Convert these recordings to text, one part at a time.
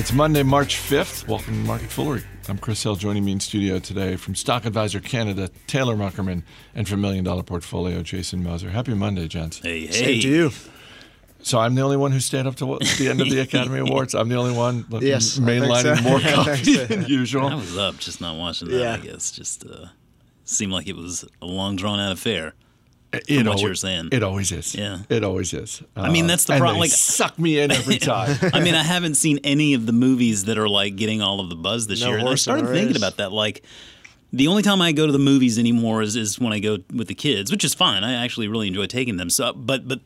It's Monday, March 5th. Welcome to Market Foolery. I'm Chris Hill. Joining me in studio today from Stock Advisor Canada, Taylor Muckerman, and from Million Dollar Portfolio, Jason Moser. Happy Monday, gents. Hey, hey. Same to you. So I'm the only one who stayed up to the end of the Academy Awards. I'm the only one Yes, I mainlining so. more I coffee so, than usual. I was up just not watching that, Yeah. I guess. Just uh, seemed like it was a long drawn out affair. It what always- you're saying. It always is. Yeah. It always is. I mean, Uh, that's the problem. they like- suck me in every time. I mean, I haven't seen any of the movies that are like getting all of the buzz this No year. And I started thinking race. about that. Like, the only time I go to the movies anymore is, is when I go with the kids, which is fine. I actually really enjoy taking them. So, but but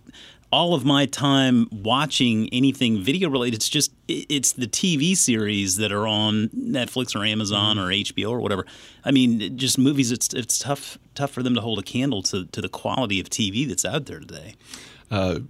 all of my time watching anything video related, it's just it's the TV series that are on Netflix or Amazon or HBO or whatever. I mean, just movies. It's it's tough tough for them to hold a candle to to the quality of TV that's out there today. uh,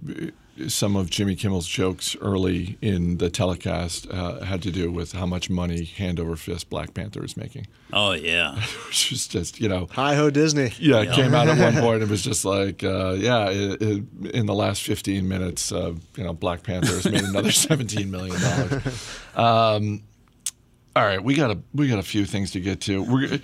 some of Jimmy Kimmel's jokes early in the telecast uh, had to do with how much money hand over fist Black Panther is making. Oh yeah. Which was just, you know, Hi ho Disney. yeah, it Yeah. came out at one point. It was just like, uh, yeah, it, it, in the last 15 minutes, uh, you know, Black Panther has made another 17 million dollars. Um, all right, we got a we got a few things to get to. We're,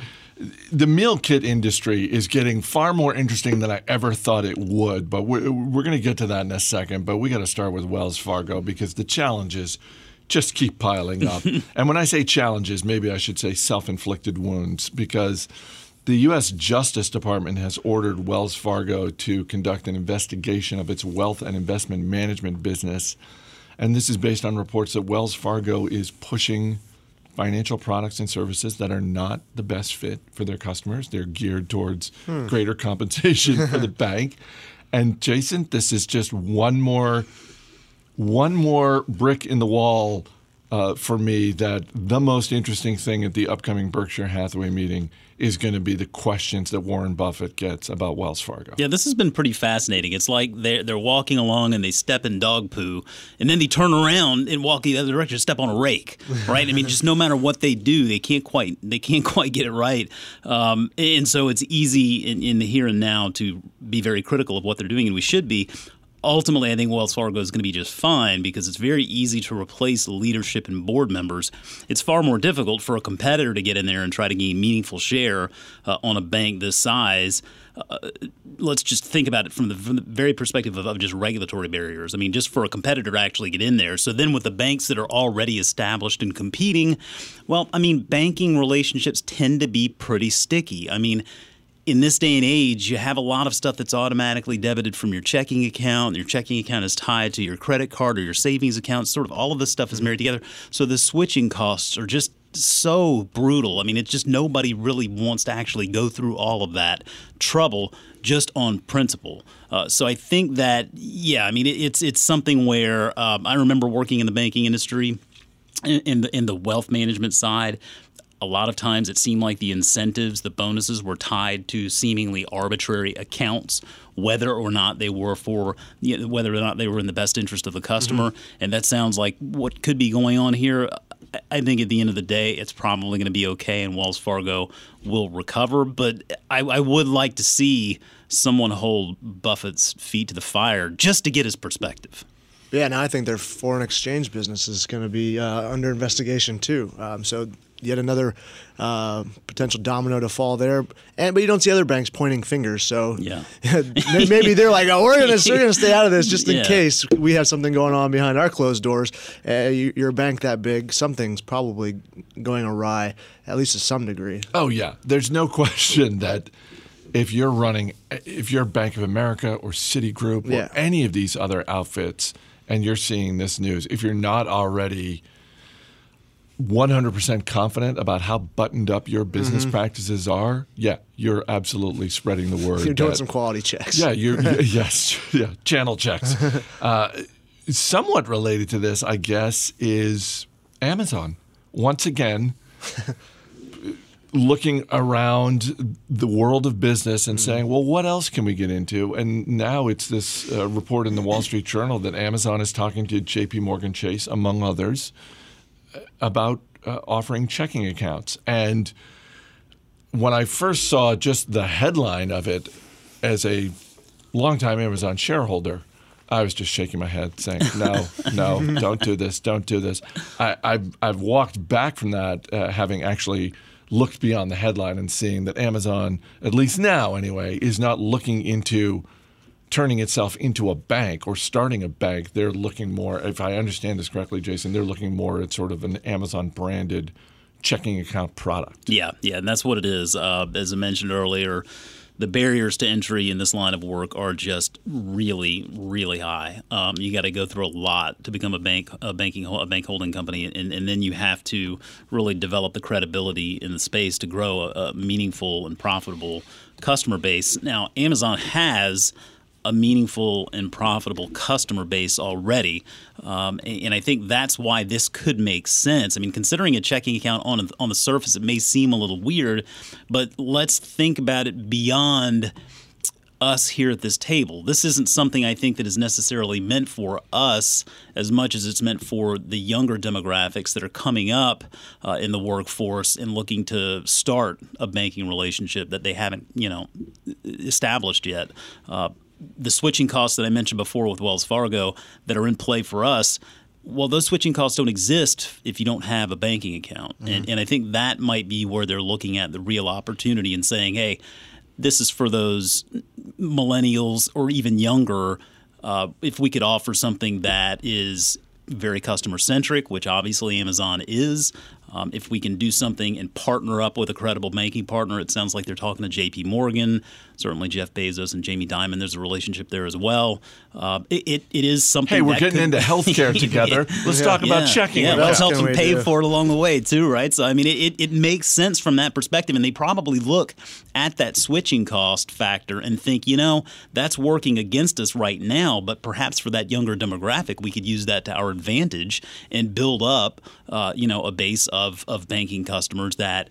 the meal kit industry is getting far more interesting than I ever thought it would, but we're, we're going to get to that in a second. But we got to start with Wells Fargo because the challenges just keep piling up. and when I say challenges, maybe I should say self inflicted wounds because the U.S. Justice Department has ordered Wells Fargo to conduct an investigation of its wealth and investment management business. And this is based on reports that Wells Fargo is pushing financial products and services that are not the best fit for their customers. They're geared towards hmm. greater compensation for the bank. And Jason, this is just one more one more brick in the wall uh, for me that the most interesting thing at the upcoming Berkshire Hathaway meeting is going to be the questions that Warren Buffett gets about Wells Fargo. Yeah, this has been pretty fascinating. It's like they're they're walking along and they step in dog poo, and then they turn around and walk the other direction, step on a rake, right? I mean, just no matter what they do, they can't quite they can't quite get it right, um, and so it's easy in, in the here and now to be very critical of what they're doing, and we should be. Ultimately, I think Wells Fargo is going to be just fine because it's very easy to replace leadership and board members. It's far more difficult for a competitor to get in there and try to gain meaningful share uh, on a bank this size let's just think about it from the, from the very perspective of, of just regulatory barriers. I mean, just for a competitor to actually get in there. So then with the banks that are already established and competing, well, I mean, banking relationships tend to be pretty sticky. I mean, in this day and age, you have a lot of stuff that's automatically debited from your checking account. Your checking account is tied to your credit card or your savings account. Sort of all of this stuff is married together. So the switching costs are just so brutal. I mean, it's just nobody really wants to actually go through all of that trouble just on principle. Uh, so I think that, yeah, I mean, it's it's something where um, I remember working in the banking industry, in, in the in the wealth management side. A lot of times it seemed like the incentives, the bonuses were tied to seemingly arbitrary accounts, whether or not they were for, you know, whether or not they were in the best interest of the customer. And that sounds like what could be going on here. I- I think at the end of the day, it's probably going to be okay, and Wells Fargo will recover. But I, I would like to see someone hold Buffett's feet to the fire just to get his perspective. Yeah, and I think their foreign exchange business is going to be uh, under investigation too. Um, so yet another uh, potential domino to fall there. And but you don't see other banks pointing fingers. So Yeah. maybe they're like, oh, we're gonna we're gonna stay out of this just in Yeah. case we have something going on behind our closed doors. Uh, you, you're a bank that big, something's probably going awry, at least to some degree. Oh yeah, there's no question that if you're running, if you're Bank of America or Citigroup or Yeah. any of these other outfits, and you're seeing this news, if you're not already 100% confident about how buttoned up your business practices are, yeah, you're absolutely spreading the word. You're doing that- some quality checks. yeah, you're, yes, yeah, channel checks. Uh, somewhat related to this, I guess, is Amazon. Once again, looking around the world of business and saying, well, what else can we get into? And now it's this uh, report in the Wall Street Journal that Amazon is talking to JP Morgan Chase, among others, about uh, offering checking accounts. And when I first saw just the headline of it as a longtime Amazon shareholder, I was just shaking my head, saying, "No, no, don't do this, don't do this." I, I've I've walked back from that, uh, having actually looked beyond the headline and seeing that Amazon, at least now anyway, is not looking into turning itself into a bank or starting a bank. They're looking more, if I understand this correctly, Jason, they're looking more at sort of an Amazon branded checking account product. Yeah, yeah, and that's what it is. Uh, as I mentioned earlier, the barriers to entry in this line of work are just really, really high. Um, you got to go through a lot to become a bank, a banking, a bank holding company, and, and, then you have to really develop the credibility in the space to grow a, a meaningful and profitable customer base. Now, Amazon has a meaningful and profitable customer base already. Um, and I think that's why this could make sense. I mean, considering a checking account on, on the surface, it may seem a little weird, but let's think about it beyond us here at this table. This isn't something I think that is necessarily meant for us as much as it's meant for the younger demographics that are coming up uh, in the workforce and looking to start a banking relationship that they haven't, you know, established yet. Uh, the switching costs that I mentioned before with Wells Fargo that are in play for us, well, those switching costs don't exist if you don't have a banking account. Mm-hmm. And, and I think that might be where they're looking at the real opportunity and saying, hey, this is for those millennials or even younger. Uh, if we could offer something that is very customer centric, which obviously Amazon is, um, if we can do something and partner up with a credible banking partner, it sounds like they're talking to J.P. Morgan, certainly Jeff Bezos and Jamie Dimon. There's a relationship there as well. Uh, it, it, it is something. Hey, we're getting into healthcare together. Let's yeah. talk about yeah. checking. Yeah, let's help them pay do? for it along the way too, right? So I mean, it, it makes sense from that perspective, and they probably look at that switching cost factor and think, you know, that's working against us right now, but perhaps for that younger demographic, we could use that to our advantage and build up, uh, you know, a base of of banking customers that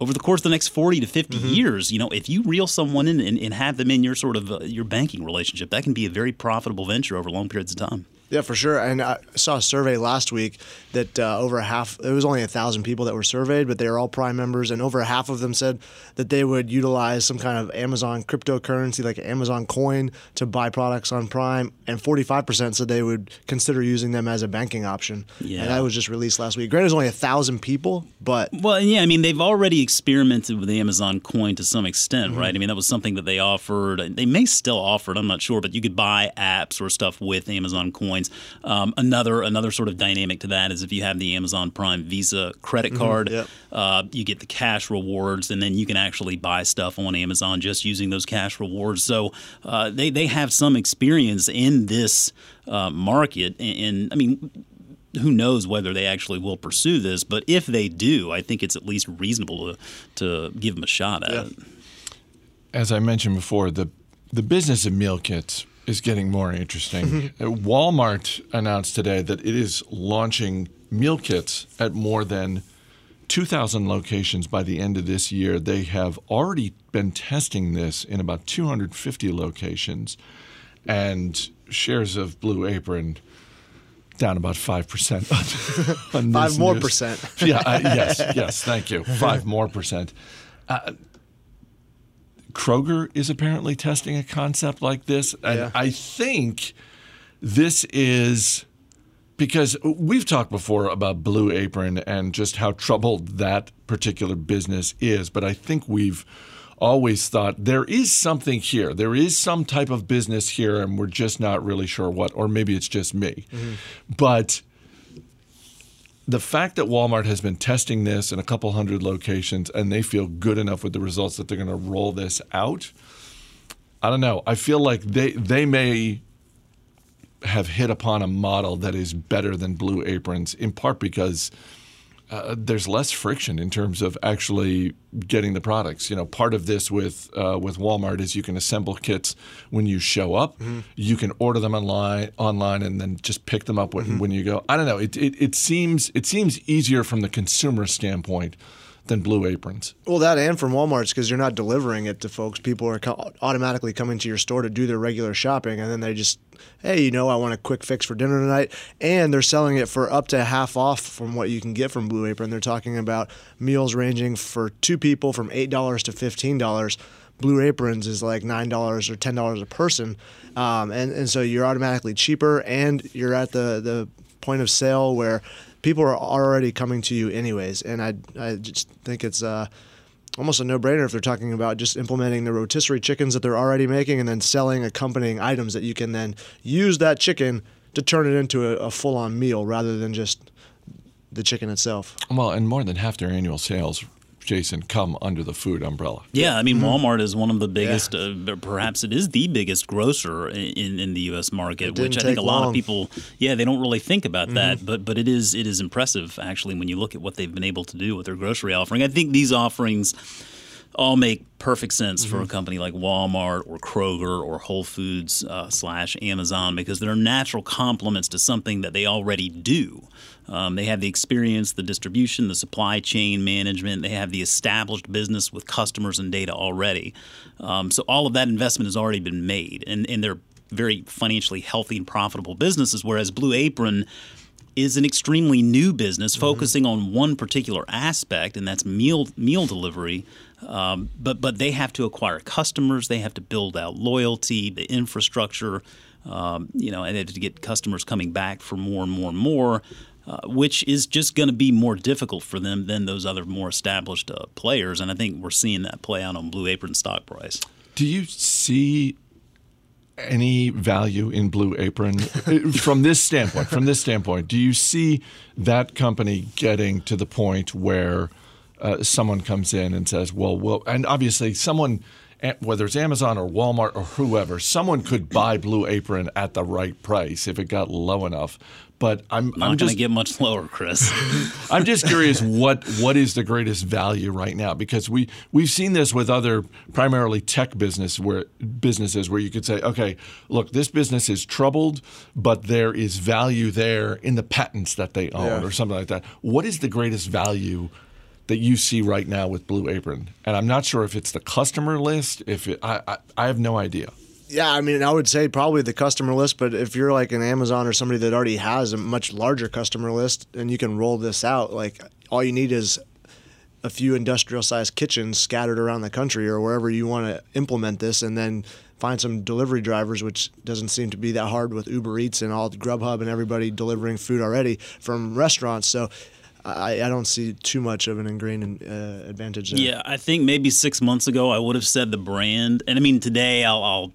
over the course of the next 40 to 50 mm-hmm. years, you know, if you reel someone in and, and have them in your sort of uh, your banking relationship, that can be a very profitable venture over long periods of time. Yeah, for sure. And I saw a survey last week that uh, over half, it was only a thousand people that were surveyed, but they were all Prime members, and over half of them said that they would utilize some kind of Amazon cryptocurrency, like Amazon coin, to buy products on Prime, and 45% said they would consider using them as a banking option. Yeah. And that was just released last week. Granted, it was only a thousand people, but. Well, yeah, I mean, they've already experimented with Amazon coin to some extent, mm-hmm. right? I mean, that was something that they offered. They may still offer it, I'm not sure, but you could buy apps or stuff with Amazon coins. Um, another another sort of dynamic to that is if you have the Amazon Prime Visa credit mm-hmm. card, mm-hmm, yep. uh, you get the cash rewards, and then you can actually buy stuff on Amazon just using those cash rewards. So uh, they they have some experience in this uh, market, and, and I mean who knows whether they actually will pursue this, but if they do, I think it's at least reasonable to, to give them a shot at yeah. it. As I mentioned before, the the business of meal kits is getting more interesting. Uh, Walmart announced today that it is launching meal kits at more than 2,000 locations by the end of this year. They have already been testing this in about 250 locations, and shares of Blue Apron down about 5% on, on Five more news. percent. yeah, uh, yes, yes, thank you. Five more percent. Uh, Kroger is apparently testing a concept like this. And yeah. I think this is because we've talked before about Blue Apron and just how troubled that particular business is. But I think we've always thought there is something here. There is some type of business here, and we're just not really sure what, or maybe it's just me. Mm-hmm. But the fact that Walmart has been testing this in a couple hundred locations and they feel good enough with the results that they're going to roll this out, I don't know. I feel like they they may have hit upon a model that is better than Blue Aprons, in part because uh, there's less friction in terms of actually getting the products. You know, part of this with uh, with Walmart is you can assemble kits when you show up. Mm-hmm. You can order them online online and then just pick them up when, mm-hmm. when you go. I don't know. It, it it seems it seems easier from the consumer standpoint than Blue Aprons. Well, that and from Walmart's because you're not delivering it to folks. People are co- automatically coming to your store to do their regular shopping, and then they just, hey, you know, I want a quick fix for dinner tonight, and they're selling it for up to half off from what you can get from Blue Apron. They're talking about meals ranging for two people from eight dollars to fifteen dollars. Blue Aprons is like nine dollars or ten dollars a person, um, and and so you're automatically cheaper, and you're at the the point of sale where people are already coming to you anyways, and I I just think it's. Uh, almost a no-brainer if they're talking about just implementing the rotisserie chickens that they're already making and then selling accompanying items that you can then use that chicken to turn it into a, a full-on meal rather than just the chicken itself. Well, and more than half their annual sales, Jason, come under the food umbrella. Yeah, I mean, Walmart is one of the biggest, uh, perhaps it is the biggest grocer in, in the U.S. market, which I think a lot of people, yeah, they don't really think about that, but but it is it is impressive actually when you look at what they've been able to do with their grocery offering. I think these offerings all make perfect sense for a company like Walmart or Kroger or Whole Foods uh, slash Amazon because they're natural complements to something that they already do. Um, they have the experience, the distribution, the supply chain management. They have the established business with customers and data already. Um, so all of that investment has already been made, and, and they're very financially healthy and profitable businesses. Whereas Blue Apron is an extremely new business focusing on one particular aspect, and that's meal meal delivery. Um, but but they have to acquire customers, they have to build out loyalty, the infrastructure, um, you know, and they have to get customers coming back for more and more and more. Uh, which is just going to be more difficult for them than those other more established uh, players, and I think we're seeing that play out on Blue Apron stock price. Do you see any value in Blue Apron from this standpoint? From this standpoint, do you see that company getting to the point where uh, someone comes in and says, "Well, well," and obviously someone, eh, whether it's Amazon or Walmart or whoever, someone could buy Blue Apron at the right price if it got low enough. But I'm, Not I'm going to just get much lower, Chris. I'm just curious what what is the greatest value right now because we we've seen this with other primarily tech business where businesses where you could say okay look this business is troubled but there is value there in the patents that they own Yeah. or something like that what is the greatest value that you see right now with Blue Apron. And I'm not sure if it's the customer list if it, I, I I have no idea. Yeah, I mean, I would say probably the customer list, but if you're like an Amazon or somebody that already has a much larger customer list and you can roll this out, like all you need is a few industrial sized kitchens scattered around the country or wherever you want to implement this and then find some delivery drivers, which doesn't seem to be that hard with Uber Eats and all Grubhub and everybody delivering food already from restaurants. So I, I don't see too much of an ingrained uh, advantage there. Yeah, I think maybe six months ago I would have said the brand, and I mean today I'll, I'll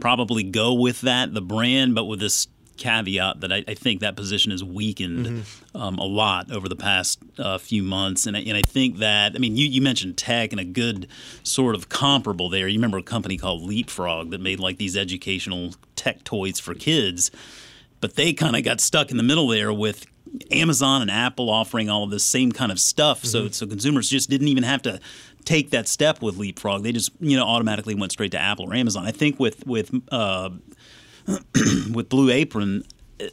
probably go with that the brand, but with this caveat that I, I think that position has weakened um, a lot over the past uh, few months, and I, and I think that I mean you, you mentioned tech and a good sort of comparable there. You remember a company called Leapfrog that made like these educational tech toys for kids but they kind of got stuck in the middle there with Amazon and Apple offering all of this same kind of stuff. So so consumers just didn't even have to take that step with Leapfrog. They just you know automatically went straight to Apple or Amazon. I think with with uh, with Blue Apron. Uh,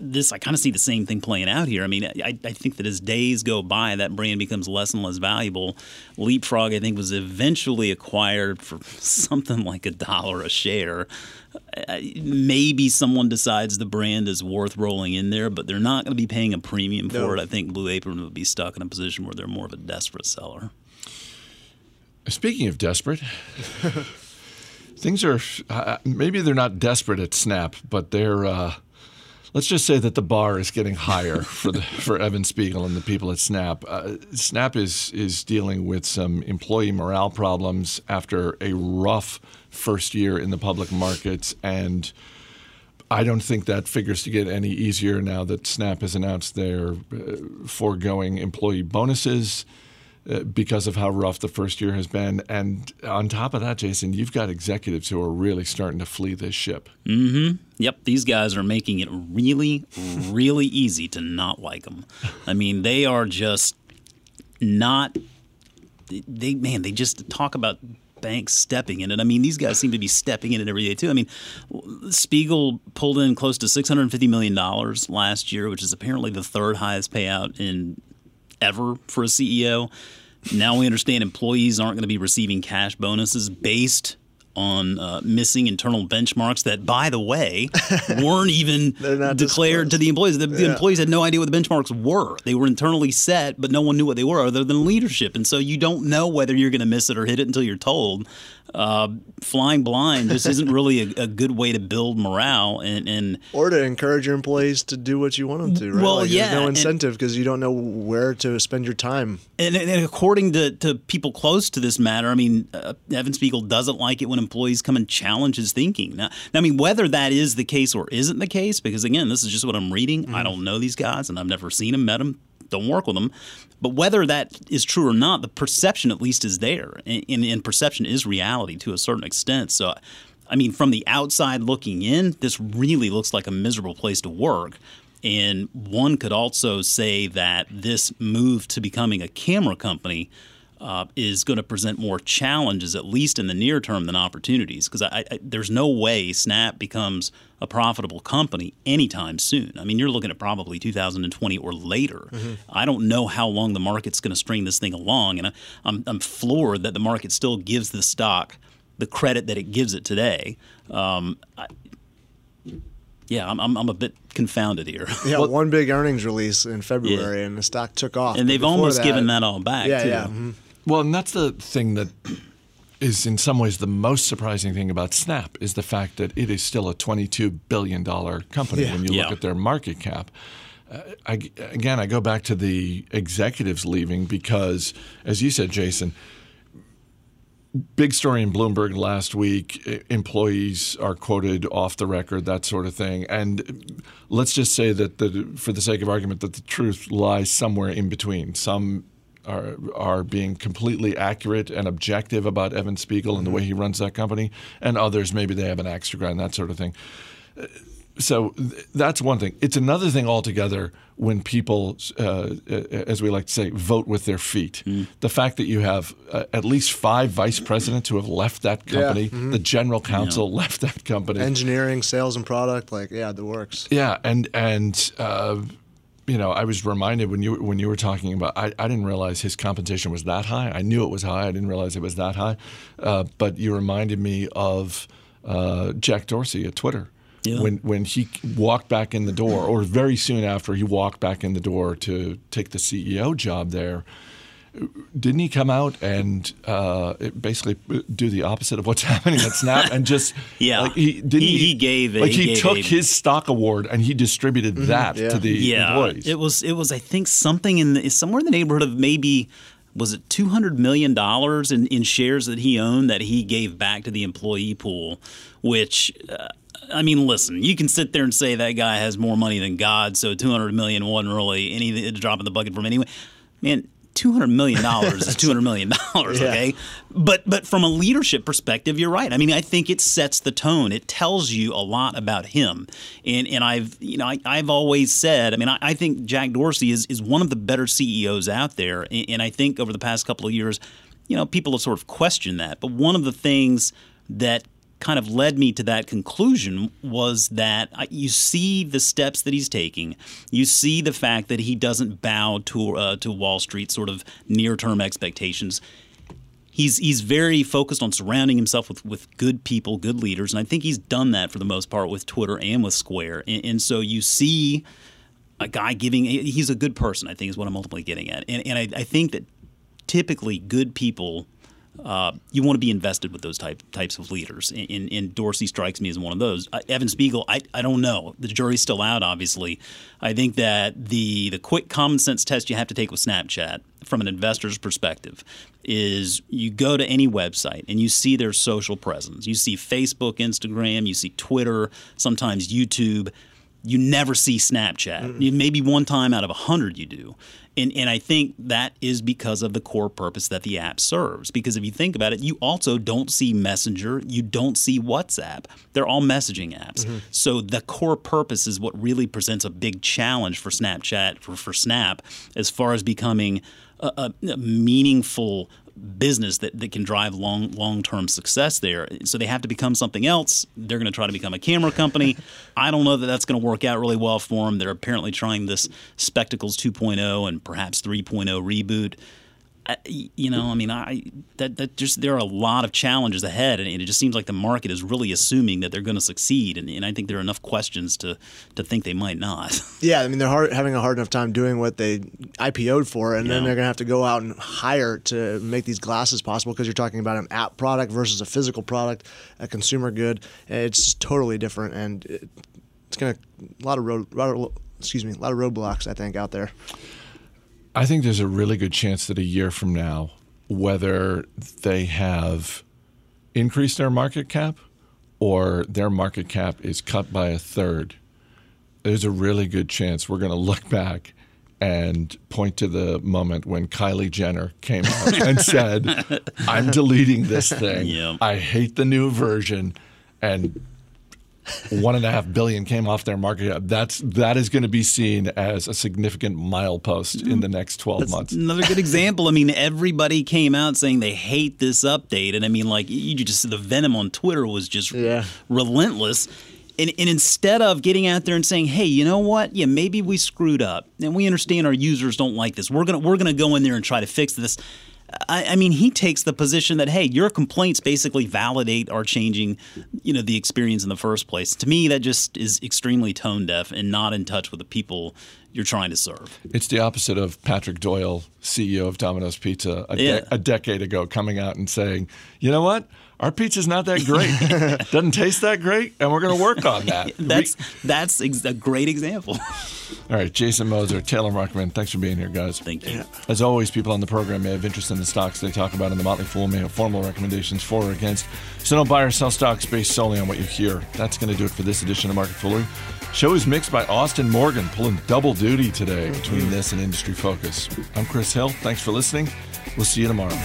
This I kind of see the same thing playing out here. I mean, I, I think that as days go by, that brand becomes less and less valuable. Leapfrog, I think, was eventually acquired for something like a dollar a share. Uh, maybe someone decides the brand is worth rolling in there, but they're not going to be paying a premium for it. I think Blue Apron would be stuck in a position where they're more of a desperate seller. Speaking of desperate, things are uh, maybe they're not desperate at Snap, but they're. Uh, let's just say that the bar is getting higher for the for Evan Spiegel and the people at Snap. Uh, Snap is is dealing with some employee morale problems after a rough first year in the public markets and. I don't think that figures to get any easier now that Snap has announced their uh, foregoing employee bonuses Uh, because of how rough the first year has been. And on top of that, Jason, you've got executives who are really starting to flee this ship. Mm-hmm. Yep, these guys are making it really, really easy to not like them. I mean, they are just not. They man, they just talk about banks stepping in it. I mean, these guys seem to be stepping in it every day too. I mean, Spiegel pulled in close to six hundred fifty million dollars last year, which is apparently the third highest payout in ever for a CEO. Now we understand employees aren't going to be receiving cash bonuses based on uh, missing internal benchmarks that, by the way, weren't even declared to the employees. The, the employees had no idea what the benchmarks were. They were internally set, but no one knew what they were other than leadership. And so you don't know whether you're going to miss it or hit it until you're told. Uh, flying blind just isn't really a, a, good way to build morale and, and or to encourage your employees to do what you want them to. Right? Well, like, yeah, no incentive because you don't know where to spend your time. And, and according to, to, people close to this matter, I mean, uh, Evan Spiegel doesn't like it when employees come and challenge his thinking. Now, I mean, whether that is the case or isn't the case, because again, this is just what I'm reading. Mm-hmm. I don't know these guys, and I've never seen them, met them, don't work with them. But whether that is true or not, the perception at least is there, and, and perception is reality to a certain extent. So, I mean, from the outside looking in, this really looks like a miserable place to work. And one could also say that this move to becoming a camera company uh, is going to present more challenges, at least in the near term, than opportunities. Because there's no way Snap becomes a profitable company anytime soon. I mean, you're looking at probably 2020 or later. Mm-hmm. I don't know how long the market's going to string this thing along, and I, I'm, I'm floored that the market still gives the stock the credit that it gives it today. Um, I, yeah, I'm, I'm, I'm, a bit confounded here. Yeah, well, one big earnings release in February, yeah. and the stock took off. And they've almost that, given that all back. Yeah, too. yeah. Mm-hmm. Well, and that's the thing that is in some ways the most surprising thing about Snap is the fact that it is still a $22 billion company yeah. when you yeah. look at their market cap. Uh, I, again, I go back to the executives leaving because, as you said, Jason, big story in Bloomberg last week. Employees are quoted off the record, that sort of thing. And let's just say that, the, for the sake of argument, that the truth lies somewhere in between. Some are are being completely accurate and objective about Evan Spiegel and the way he runs that company, and others maybe they have an axe to grind, that sort of thing. So that's one thing. It's another thing altogether when people, uh, as we like to say, vote with their feet. Mm. The fact that you have uh, at least five vice presidents who have left that company, yeah. mm-hmm. the general counsel yeah. left that company, engineering, sales, and product, like yeah, the works. Yeah, and and uh, you know, I was reminded when you when you were talking about. I, I didn't realize his compensation was that high. I knew it was high. I didn't realize it was that high. Uh, but you reminded me of uh, Jack Dorsey at Twitter. Yeah. When when he walked back in the door, or very soon after he walked back in the door to take the CEO job there, didn't he come out and uh, basically do the opposite of what's happening at Snap and just yeah like he didn't he, he gave like he, he took his stock award and he distributed mm-hmm, that yeah. to the yeah. employees. It was it was I think something in the, somewhere in the neighborhood of maybe was it two hundred million dollars in, in shares that he owned that he gave back to the employee pool, which. Uh, I mean, listen, you can sit there and say that guy has more money than God, so 200 million wasn't really any drop in the bucket from anyway. Man, two hundred million dollars is two hundred million dollars. Okay, but but from a leadership perspective, you're right. I mean, I think it sets the tone. It tells you a lot about him. And and I've you know I, have always said. I mean, I, I, think Jack Dorsey is is one of the better CEOs out there. And, and I think over the past couple of years, you know, people have sort of questioned that. But one of the things that kind of led me to that conclusion was that you see the steps that he's taking. You see the fact that he doesn't bow to uh, to Wall Street sort of near term expectations. He's he's very focused on surrounding himself with, with good people, good leaders, and I think he's done that for the most part with Twitter and with Square. And, and so you see a guy giving. He's a good person. I think is what I'm ultimately getting at, and and I, I think that typically good people uh, you want to be invested with those type types of leaders. And, and Dorsey strikes me as one of those. Uh, Evan Spiegel, I, I don't know. The jury's still out, obviously. I think that the the quick common sense test you have to take with Snapchat from an investor's perspective is you go to any website and you see their social presence. You see Facebook, Instagram, you see Twitter, sometimes YouTube. You never see Snapchat. Mm-hmm. Maybe one time out of a hundred you do. And, and I think that is because of the core purpose that the app serves. Because if you think about it, you also don't see Messenger, you don't see WhatsApp. They're all messaging apps. Mm-hmm. So the core purpose is what really presents a big challenge for Snapchat, for, for Snap, as far as becoming a, a, meaningful business that, that can drive long long term success there. So they have to become something else. They're going to try to become a camera company. I don't know that that's going to work out really well for them. They're apparently trying this Spectacles 2.0 and perhaps 3.0 reboot. You know, I mean, I that that just there are a lot of challenges ahead, and it just seems like the market is really assuming that they're going to succeed, and, and I think there are enough questions to to think they might not. Yeah, I mean they're hard, having a hard enough time doing what they IPO'd for, and then they're going to have to go out and hire to make these glasses possible because you're talking about an app product versus a physical product, a consumer good. It's totally different, and it, it's going to a lot of road, of, excuse me, a lot of roadblocks I think out there. I think there's a really good chance that a year from now, whether they have increased their market cap or their market cap is cut by a third, there's a really good chance we're going to look back and point to the moment when Kylie Jenner came out and said, I'm deleting this thing. Yeah. I hate the new version. And one and a half billion came off their market cap. That's that is going to be seen as a significant milepost in the next twelve months. Another good example. I mean, everybody came out saying they hate this update, and I mean, like you just the venom on Twitter was just Yeah. relentless. And, and instead of getting out there and saying, "Hey, you know what? Yeah, maybe we screwed up, and we understand our users don't like this. We're gonna we're gonna go in there and try to fix this." I, I mean, he takes the position that, "Hey, your complaints basically validate our changing, you know, the experience in the first place." To me, that just is extremely tone deaf and not in touch with the people you're trying to serve. It's the opposite of Patrick Doyle, CEO of Domino's Pizza, a, de- a decade ago, coming out and saying, "You know what? Our pizza's not that great. Doesn't taste that great, and we're going to work on that." That's that's ex- a great example. All right, Jason Moser, Taylor Muckerman, thanks for being here, guys. Thank you. As always, people on the program may have interest in the stocks they talk about, and the Motley Fool may have formal recommendations for or against. So don't buy or sell stocks based solely on what you hear. That's going to do it for this edition of Market Foolery. Show is mixed by Austin Morgan, pulling double duty today between this and Industry Focus. I'm Chris Hill. Thanks for listening. We'll see you tomorrow.